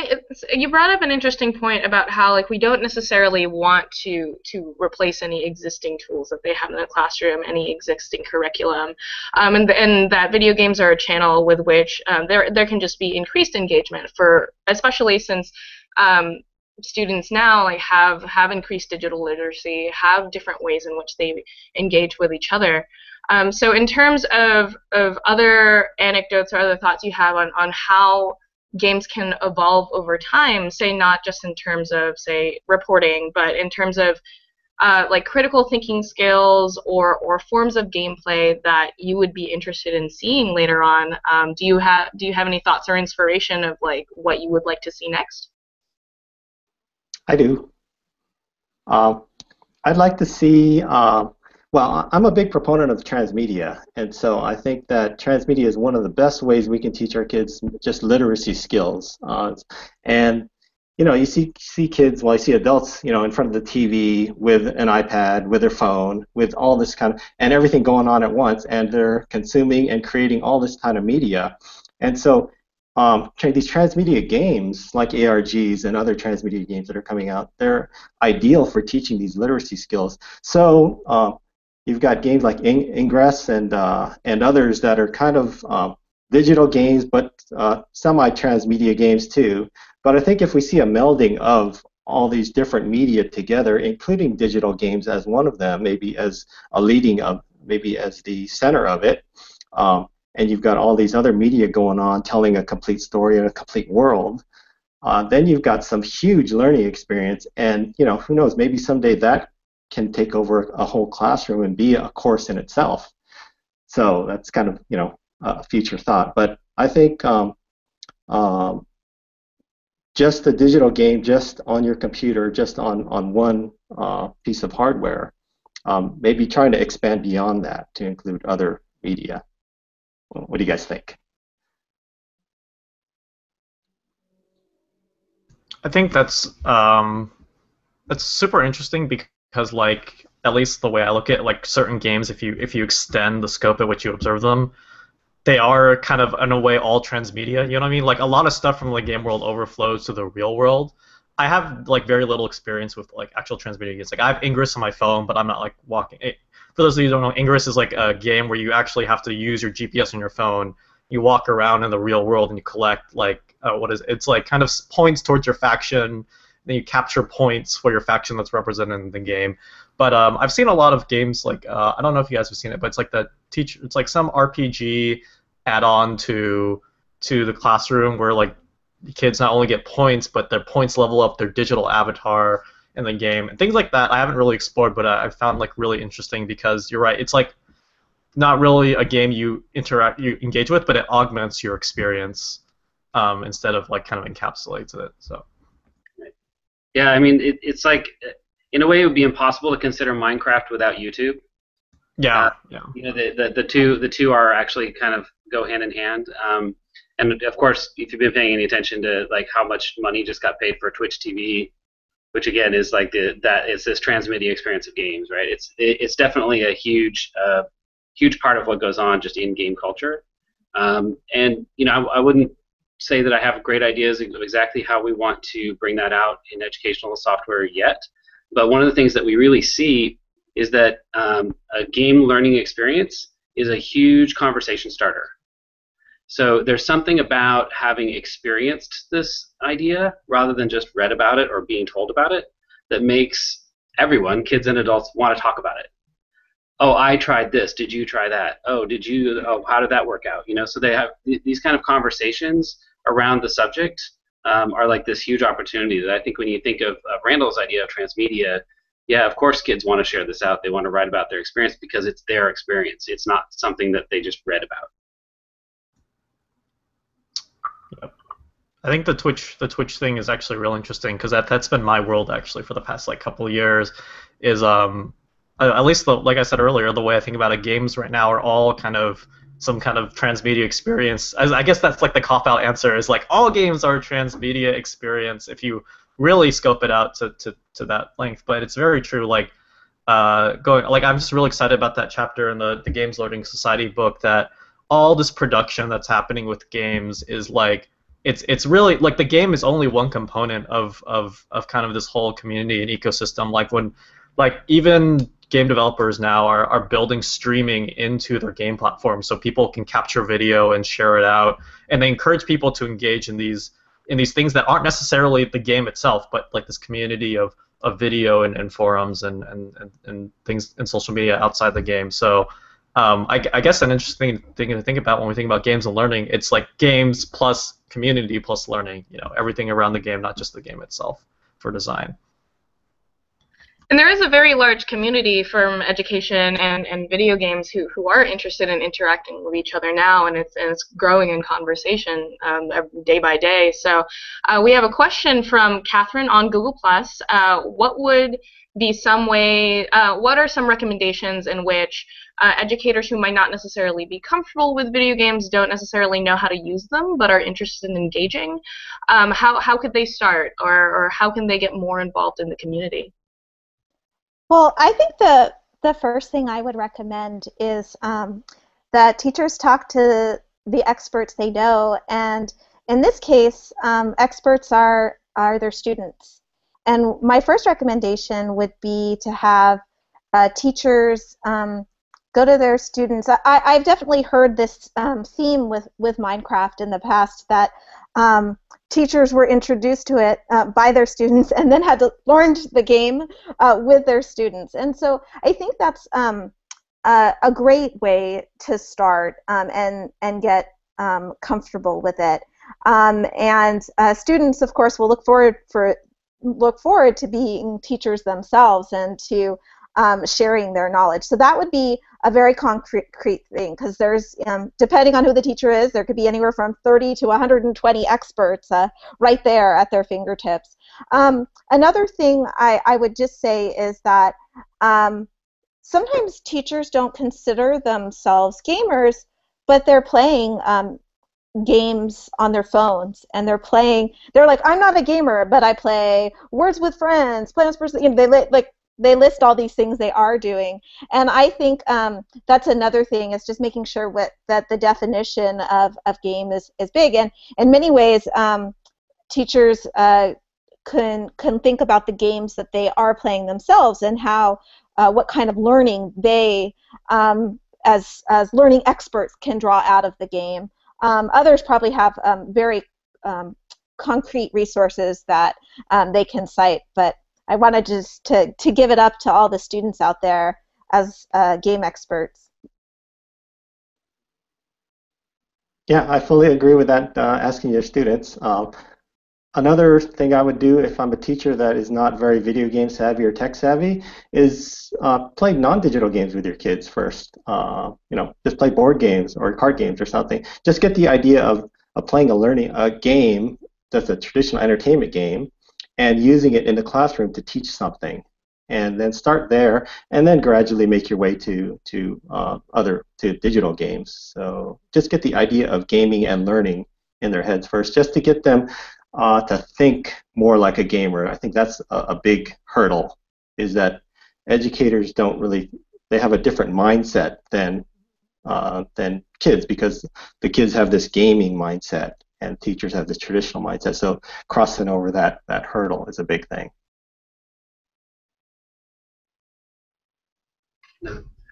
you brought up an interesting point about how like we don't necessarily want to to replace any existing tools that they have in the classroom, any existing curriculum, um, and and that video games are a channel with which um, there there can just be increased engagement for especially since um, students now like have have increased digital literacy, have different ways in which they engage with each other. Um, so in terms of, of other anecdotes or other thoughts you have on, on how games can evolve over time, say not just in terms of, say, reporting, but in terms of uh, like critical thinking skills or, or forms of gameplay that you would be interested in seeing later on. Um, do you have do you have any thoughts or inspiration of like what you would like to see next? I do. Uh, I'd like to see uh, well, I'm a big proponent of transmedia, and so I think that transmedia is one of the best ways we can teach our kids just literacy skills. Uh, and you know, you see see kids, well, I see adults, you know, in front of the TV with an iPad, with their phone, with all this kind of, and everything going on at once, and they're consuming and creating all this kind of media. And so, um, these transmedia games, like ARGs and other transmedia games that are coming out, they're ideal for teaching these literacy skills. So, uh, You've got games like Ingress and uh, and others that are kind of um, digital games, but uh, semi-transmedia games too. But I think if we see a melding of all these different media together, including digital games as one of them, maybe as a leading of, maybe as the center of it, um, and you've got all these other media going on telling a complete story in a complete world. Uh, then you've got some huge learning experience, and you know who knows, maybe someday that can take over a whole classroom and be a course in itself. So that's kind of you know a future thought. But I think um, um, just a digital game, just on your computer, just on on one uh, piece of hardware, um, maybe trying to expand beyond that to include other media. What do you guys think? I think that's um, that's super interesting because because like at least the way I look at like certain games, if you if you extend the scope at which you observe them, they are kind of in a way all transmedia. You know what I mean? Like a lot of stuff from the game world overflows to the real world. I have like very little experience with like actual transmedia games. Like I have Ingress on my phone, but I'm not like walking. It, for those of you who don't know, Ingress is like a game where you actually have to use your GPS on your phone. You walk around in the real world and you collect like uh, what is it? it's like kind of points towards your faction then you capture points for your faction that's represented in the game. But um, I've seen a lot of games like uh, I don't know if you guys have seen it, but it's like the teach. It's like some RPG add-on to to the classroom where like kids not only get points, but their points level up their digital avatar in the game and things like that. I haven't really explored, but I found like really interesting because you're right. It's like not really a game you interact you engage with, but it augments your experience um, instead of like kind of encapsulates it. So. Yeah, I mean, it, it's like in a way it would be impossible to consider Minecraft without YouTube. Yeah, uh, yeah. You know, the, the the two the two are actually kind of go hand in hand. Um, and of course, if you've been paying any attention to like how much money just got paid for Twitch TV, which again is like the that it's this transmedia experience of games, right? It's it, it's definitely a huge uh, huge part of what goes on just in game culture. Um, and you know, I, I wouldn't say that I have great ideas of exactly how we want to bring that out in educational software yet. But one of the things that we really see is that um, a game learning experience is a huge conversation starter. So there's something about having experienced this idea rather than just read about it or being told about it that makes everyone, kids and adults, want to talk about it. Oh, I tried this. Did you try that? Oh, did you? Oh, how did that work out? You know, so they have these kind of conversations around the subject um, are like this huge opportunity that I think when you think of, of Randall's idea of transmedia, yeah, of course kids want to share this out. They want to write about their experience because it's their experience. It's not something that they just read about. Yep. I think the Twitch the Twitch thing is actually real interesting because that that's been my world actually for the past like couple years. Is um at least the, like I said earlier, the way I think about it, games right now are all kind of some kind of transmedia experience. As I guess that's like the cop out answer is like all games are transmedia experience if you really scope it out to, to, to that length. But it's very true. Like uh, going like I'm just really excited about that chapter in the the Games Learning Society book that all this production that's happening with games is like it's it's really like the game is only one component of of of kind of this whole community and ecosystem. Like when like even game developers now are, are building streaming into their game platform so people can capture video and share it out. And they encourage people to engage in these in these things that aren't necessarily the game itself but like this community of, of video and, and forums and, and, and, things in social media outside the game. So um, I, I, guess an interesting thing to think about when we think about games and learning it's like games plus community plus learning you know everything around the game not just the game itself for design and there is a very large community from education and, and video games who, who are interested in interacting with each other now, and it's, and it's growing in conversation um, day by day. So uh, we have a question from Catherine on Google+. Uh, what would be some way, uh, what are some recommendations in which uh, educators who might not necessarily be comfortable with video games, don't necessarily know how to use them, but are interested in engaging, um, how, how could they start, or, or how can they get more involved in the community? Well, I think the the first thing I would recommend is um, that teachers talk to the experts they know, and in this case, um, experts are are their students. And my first recommendation would be to have uh, teachers um, go to their students. I, I've definitely heard this um, theme with, with Minecraft in the past that um, teachers were introduced to it uh, by their students and then had to learn the game uh, with their students. And so I think that's um, uh, a great way to start um, and and get um, comfortable with it. Um, and uh, students, of course, will look forward for look forward to being teachers themselves and to um, sharing their knowledge. So that would be a very concrete thing because there's, um, depending on who the teacher is, there could be anywhere from 30 to 120 experts uh, right there at their fingertips. Um, another thing I, I, would just say is that um, sometimes teachers don't consider themselves gamers, but they're playing um, games on their phones and they're playing they're like i'm not a gamer but i play words with friends plants versus you know, they like they list all these things they are doing. And i think um, that's another thing is just making sure what, that the definition of, of game is, is big. And in many ways um, teachers uh, can can think about the games that they are playing themselves and how uh, what kind of learning they um, as as learning experts can draw out of the game. Um, others probably have um, very um, concrete resources that they can cite but I wanted just to, to give it up to all the students out there as uh, game experts. Yeah, I fully agree with that. Uh, asking your students. Um, another thing I would do if I'm a teacher that is not very video game savvy or tech savvy is uh, play non-digital games with your kids first. Uh, you know, just play board games or card games or something. Just get the idea of, of playing a learning a game that's a traditional entertainment game and using it in the classroom to teach something. And then start there, and then gradually make your way to to uh, other to digital games. So just get the idea of gaming and learning in their heads first, just to get them uh, to think more like a gamer. I think that's a, a big hurdle. Is that educators don't really they have a different mindset than uh, than kids because the kids have this gaming mindset and teachers have this traditional mindset. So crossing over that that hurdle is a big thing.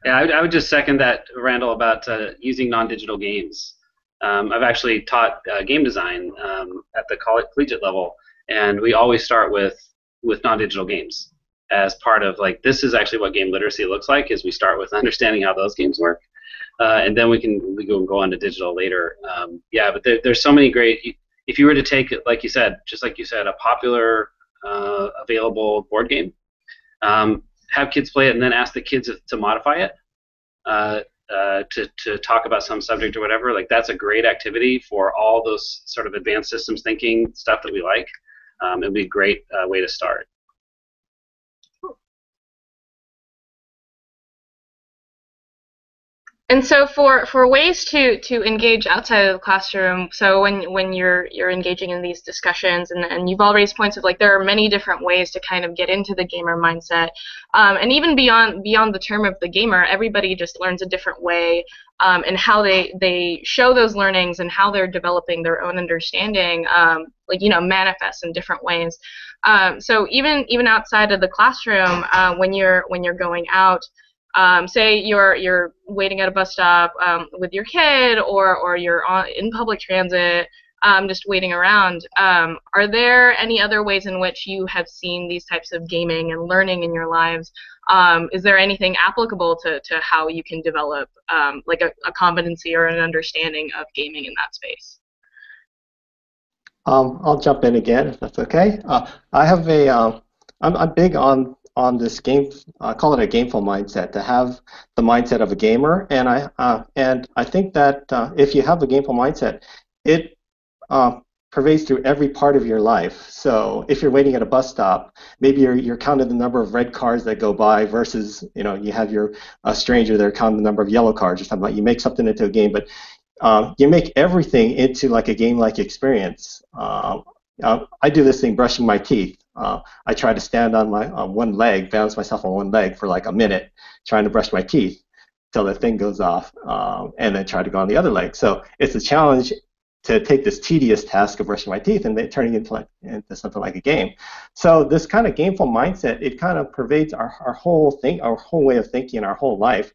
Yeah, I would, I would just second that, Randall, about uh, using non-digital games. Um, I've actually taught uh, game design um, at the college, collegiate level, and we always start with with non-digital games as part of like this is actually what game literacy looks like. Is we start with understanding how those games work, uh, and then we can we go go on to digital later. Um, yeah, but there, there's so many great. If you were to take, like you said, just like you said, a popular uh, available board game, um, have kids play it, and then ask the kids to modify it. Uh, uh, to, to talk about some subject or whatever, like that's a great activity for all those sort of advanced systems thinking stuff that we like. Um, it would be a great uh, way to start. And so for, for ways to, to engage outside of the classroom, so when, when you're you're engaging in these discussions, and, and you've all raised points of like there are many different ways to kind of get into the gamer mindset, um, and even beyond beyond the term of the gamer, everybody just learns a different way, um, and how they they show those learnings and how they're developing their own understanding, um, like you know manifests in different ways. Um, so even even outside of the classroom, uh, when you're when you're going out um, say you're you're waiting at a bus stop um, with your kid, or or you're on in public transit, um, just waiting around. Um, are there any other ways in which you have seen these types of gaming and learning in your lives? Um, is there anything applicable to, to how you can develop um, like a, a competency or an understanding of gaming in that space? I'll jump in again if that's okay. Uh, I have a am I'm big on on this game, I call it a gameful mindset, to have the mindset of a gamer. And I uh, and I think that uh, if you have a gameful mindset, it uh, pervades through every part of your life. So if you're waiting at a bus stop, maybe you're, you're counting the number of red cars that go by versus you know you have your a stranger there counting the number of yellow cars or something like. You make something into a game, but um, you make everything into like a game-like experience. Uh, uh, I do this thing brushing my teeth. Uh, I try to stand on my on one leg, balance myself on one leg for like a minute, trying to brush my teeth till the thing goes off, um, and then try to go on the other leg. So it's a challenge to take this tedious task of brushing my teeth and then turning it into, like, into something like a game. So this kind of gameful mindset, it kind of pervades our, our whole thing, our whole way of thinking, our whole life.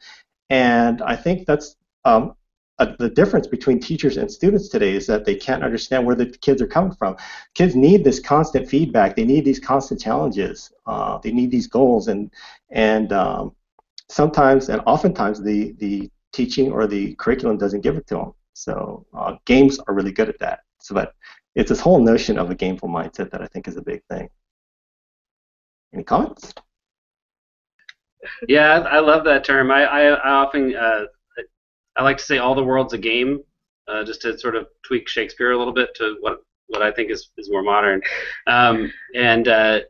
And I think that's um, the difference between teachers and students today is that they can't understand where the kids are coming from. Kids need this constant feedback. They need these constant challenges. Uh, they need these goals, and and um, sometimes and oftentimes the the teaching or the curriculum doesn't give it to them. So uh, games are really good at that. So, but it's this whole notion of a gameful mindset that I think is a big thing. Any comments? Yeah, I love that term. I, I, I often uh, I like to say all the world's a game, uh, just to sort of tweak Shakespeare a little bit to what what I think is, is more modern. Um, and uh,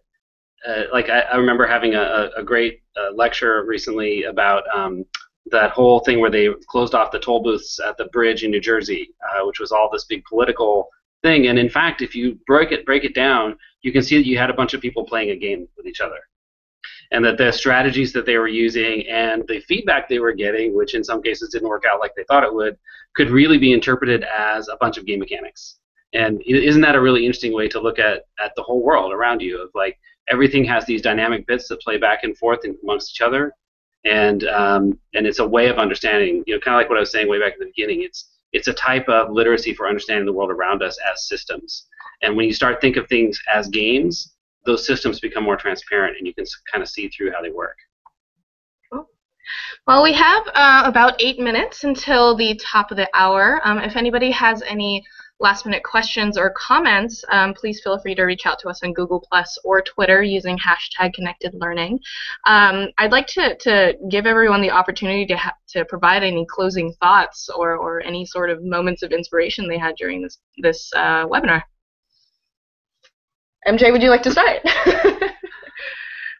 uh, like I, I, remember having a, a great uh, lecture recently about um, that whole thing where they closed off the toll booths at the bridge in New Jersey, uh, which was all this big political thing. And in fact, if you break it break it down, you can see that you had a bunch of people playing a game with each other and that the strategies that they were using and the feedback they were getting, which in some cases didn't work out like they thought it would, could really be interpreted as a bunch of game mechanics. And isn't that a really interesting way to look at, at the whole world around you? Of like everything has these dynamic bits that play back and forth amongst each other, and um, and it's a way of understanding. You know, kind of like what I was saying way back at the beginning. It's it's a type of literacy for understanding the world around us as systems. And when you start think of things as games, those systems become more transparent and you can kind of see through how they work. Well, we have uh, about eight minutes until the top of the hour. Um, if anybody has any last minute questions or comments, um, please feel free to reach out to us on Google Plus or Twitter using hashtag Connected Learning. Um, I'd like to, to give everyone the opportunity to, to provide any closing thoughts or, or any sort of moments of inspiration they had during this, this uh, webinar. MJ, would you like to start?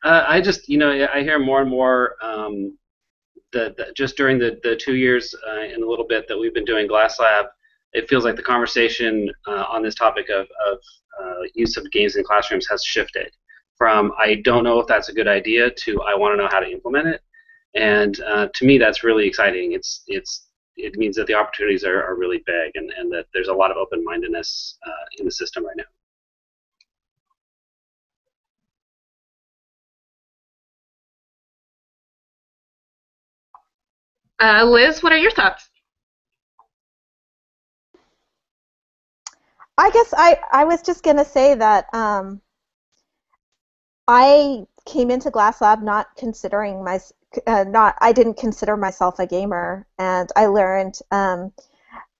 uh, I just, you know, I hear more and more um, just during the, the two years uh, and a little bit that we've been doing Glass Lab, it feels like the conversation uh, on this topic of, of uh, use of games in classrooms has shifted from I don't know if that's a good idea to I want to know how to implement it. And uh, to me, that's really exciting. It's it's it means that the opportunities are, are really big and, and that there's a lot of open-mindedness uh, in the system right now. Uh, Liz, what are your thoughts? I guess I, I was just going to say that um, I came into Glass Lab not considering my uh, not I didn't consider myself a gamer, and I learned um,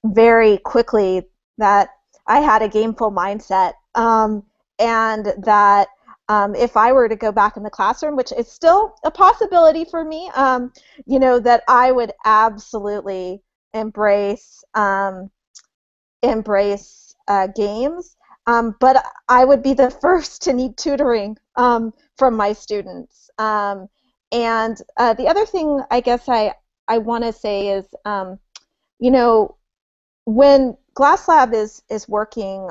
very quickly that I had a gameful mindset, um, and that um, if I were to go back in the classroom, which is still a possibility for me, um, you know, that I would absolutely embrace um, embrace uh, games. Um, but I would be the first to need tutoring um, from my students. Um, and uh, the other thing I guess I, I want to say is, you know, when Glass Lab is, is working,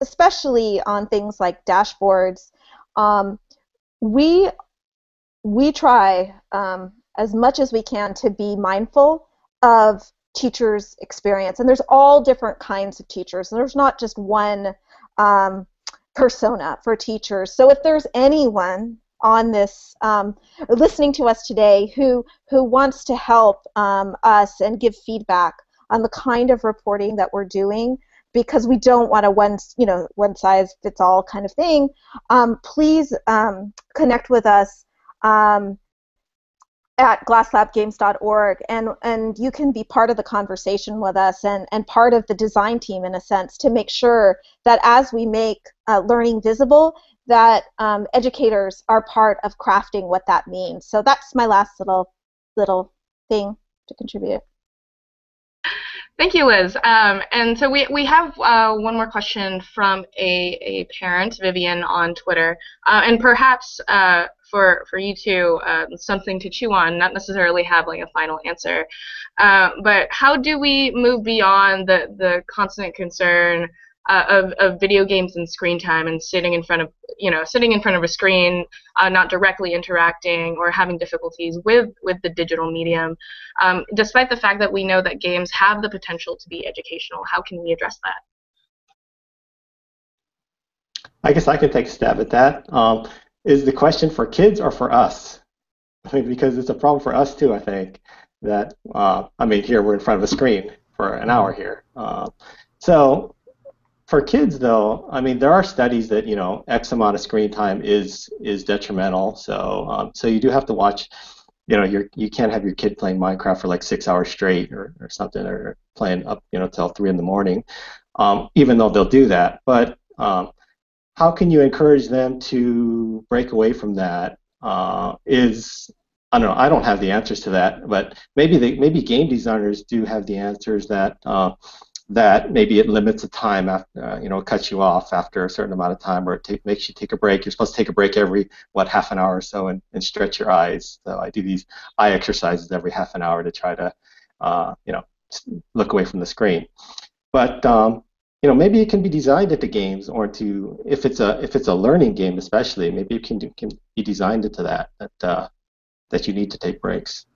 especially on things like dashboards um, we we try um, as much as we can to be mindful of teachers' experience, and there's all different kinds of teachers. And there's not just one um, persona for teachers. So if there's anyone on this um, listening to us today who who wants to help um, us and give feedback on the kind of reporting that we're doing because we don't want a one you know one size fits all kind of thing um, please um, connect with us um, at glasslabgames.org and and you can be part of the conversation with us and and part of the design team in a sense to make sure that as we make uh, learning visible that um, educators are part of crafting what that means. So that's my last little little thing to contribute Thank you, Liz. Um, and so we, we have uh, one more question from a, a parent, Vivian, on Twitter. Uh, and perhaps uh, for, for you two, uh, something to chew on, not necessarily have like a final answer. Uh, but how do we move beyond the, the constant concern uh, of, of video games and screen time and sitting in front of you know sitting in front of a screen uh, not directly interacting or having difficulties with with the digital medium um, despite the fact that we know that games have the potential to be educational how can we address that I guess I could take a stab at that. Um, is the question for kids or for us? I mean, because it's a problem for us too. I think that uh, I mean, here we're in front of a screen for an hour here. Uh, so for kids though i mean there are studies that you know x amount of screen time is is detrimental so um, so you do have to watch you know you're, you can't have your kid playing minecraft for like six hours straight or, or something or playing up you know till three in the morning um, even though they'll do that but um, how can you encourage them to break away from that? Uh, is I don't know. I don't have the answers to that, but maybe they, maybe game designers do have the answers that uh, that maybe it limits the time after uh, you know it cuts you off after a certain amount of time or it take, makes you take a break. You're supposed to take a break every what half an hour or so and, and stretch your eyes. So i do these eye exercises every half an hour to try to uh, you know look away from the screen. But um, you know maybe it can be designed into games or to if it's a if it's a learning game especially maybe it can, do, can be designed into that that uh, that you need to take breaks.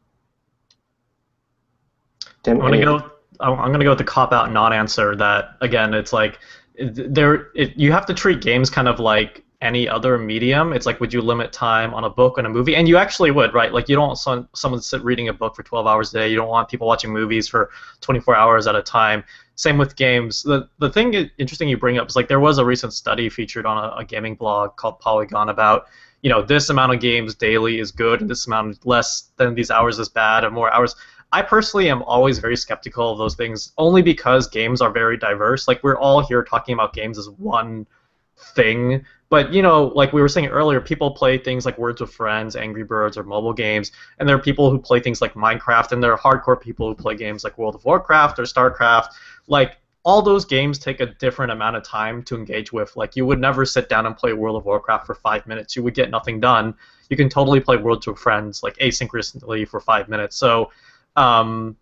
Tim, I want to go I'm going to go with the cop out non-answer. That again, it's like there it, you have to treat games kind of like any other medium. It's like would you limit time on a book and a movie? And you actually would, right? Like you don't want someone to sit reading a book for 12 hours a day. You don't want people watching movies for 24 hours at a time. Same with games. The the thing interesting you bring up is like there was a recent study featured on a, a gaming blog called Polygon about you know this amount of games daily is good and this amount less than these hours is bad and more hours I personally am always very skeptical of those things, only because games are very diverse. Like we're all here talking about games as one thing, but you know, like we were saying earlier, people play things like Words with Friends, Angry Birds, or mobile games, and there are people who play things like Minecraft, and there are hardcore people who play games like World of Warcraft or StarCraft. Like all those games take a different amount of time to engage with. Like you would never sit down and play World of Warcraft for five minutes. You would get nothing done. You can totally play World with Friends like asynchronously for five minutes. So um,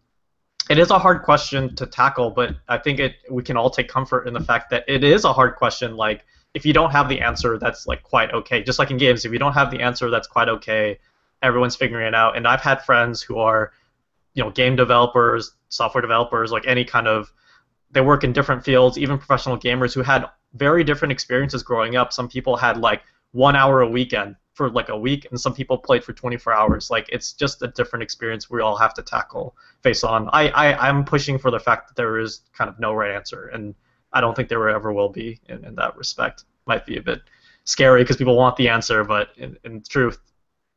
it is a hard question to tackle, but I think it we can all take comfort in the fact that it is a hard question. Like if you don't have the answer, that's like quite okay. Just like in games, if you don't have the answer, that's quite okay. Everyone's figuring it out. And I've had friends who are, you know, game developers, software developers, like any kind of they work in different fields, even professional gamers who had very different experiences growing up. Some people had like one hour a weekend for like a week, and some people played for 24 hours. Like it's just a different experience we all have to tackle face on. I, I I'm pushing for the fact that there is kind of no right answer, and I don't think there ever will be in, in that respect. Might be a bit scary because people want the answer, but in, in truth,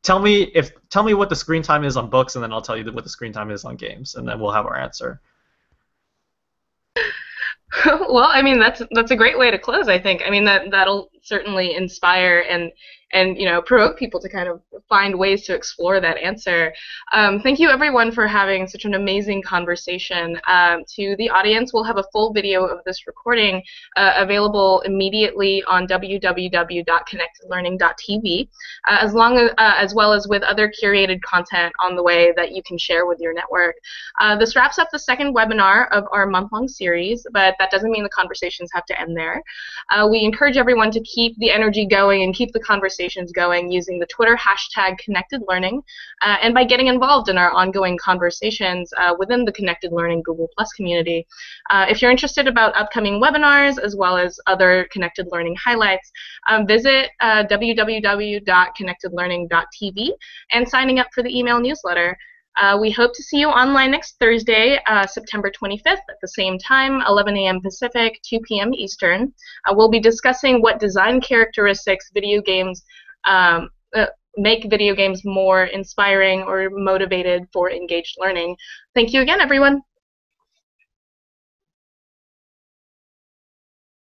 tell me if tell me what the screen time is on books, and then I'll tell you what the screen time is on games, and then we'll have our answer. well, I mean that's that's a great way to close. I think. I mean that that'll certainly inspire and and you know provoke people to kind of find ways to explore that answer. Um, thank you everyone for having such an amazing conversation. Um, to the audience, we'll have a full video of this recording uh, available immediately on www.connectedlearning.tv, uh, as long as uh, as well as with other curated content on the way that you can share with your network. Uh, this wraps up the second webinar of our month-long series, but that doesn't mean the conversations have to end there. Uh, we encourage everyone to keep the energy going and keep the conversations going using the Twitter hashtag Connected Learning uh, and by getting involved in our ongoing conversations uh, within the Connected Learning Google Plus community. Uh, if you're interested about upcoming webinars as well as other Connected Learning highlights, um, visit uh, www.connectedlearning.tv and signing up for the email newsletter. Uh, we hope to see you online next Thursday, uh, September 25th, at the same time, 11 a.m. Pacific, 2 p.m. Eastern. Uh, we'll be discussing what design characteristics video games um, uh, make video games more inspiring or motivated for engaged learning. Thank you again, everyone.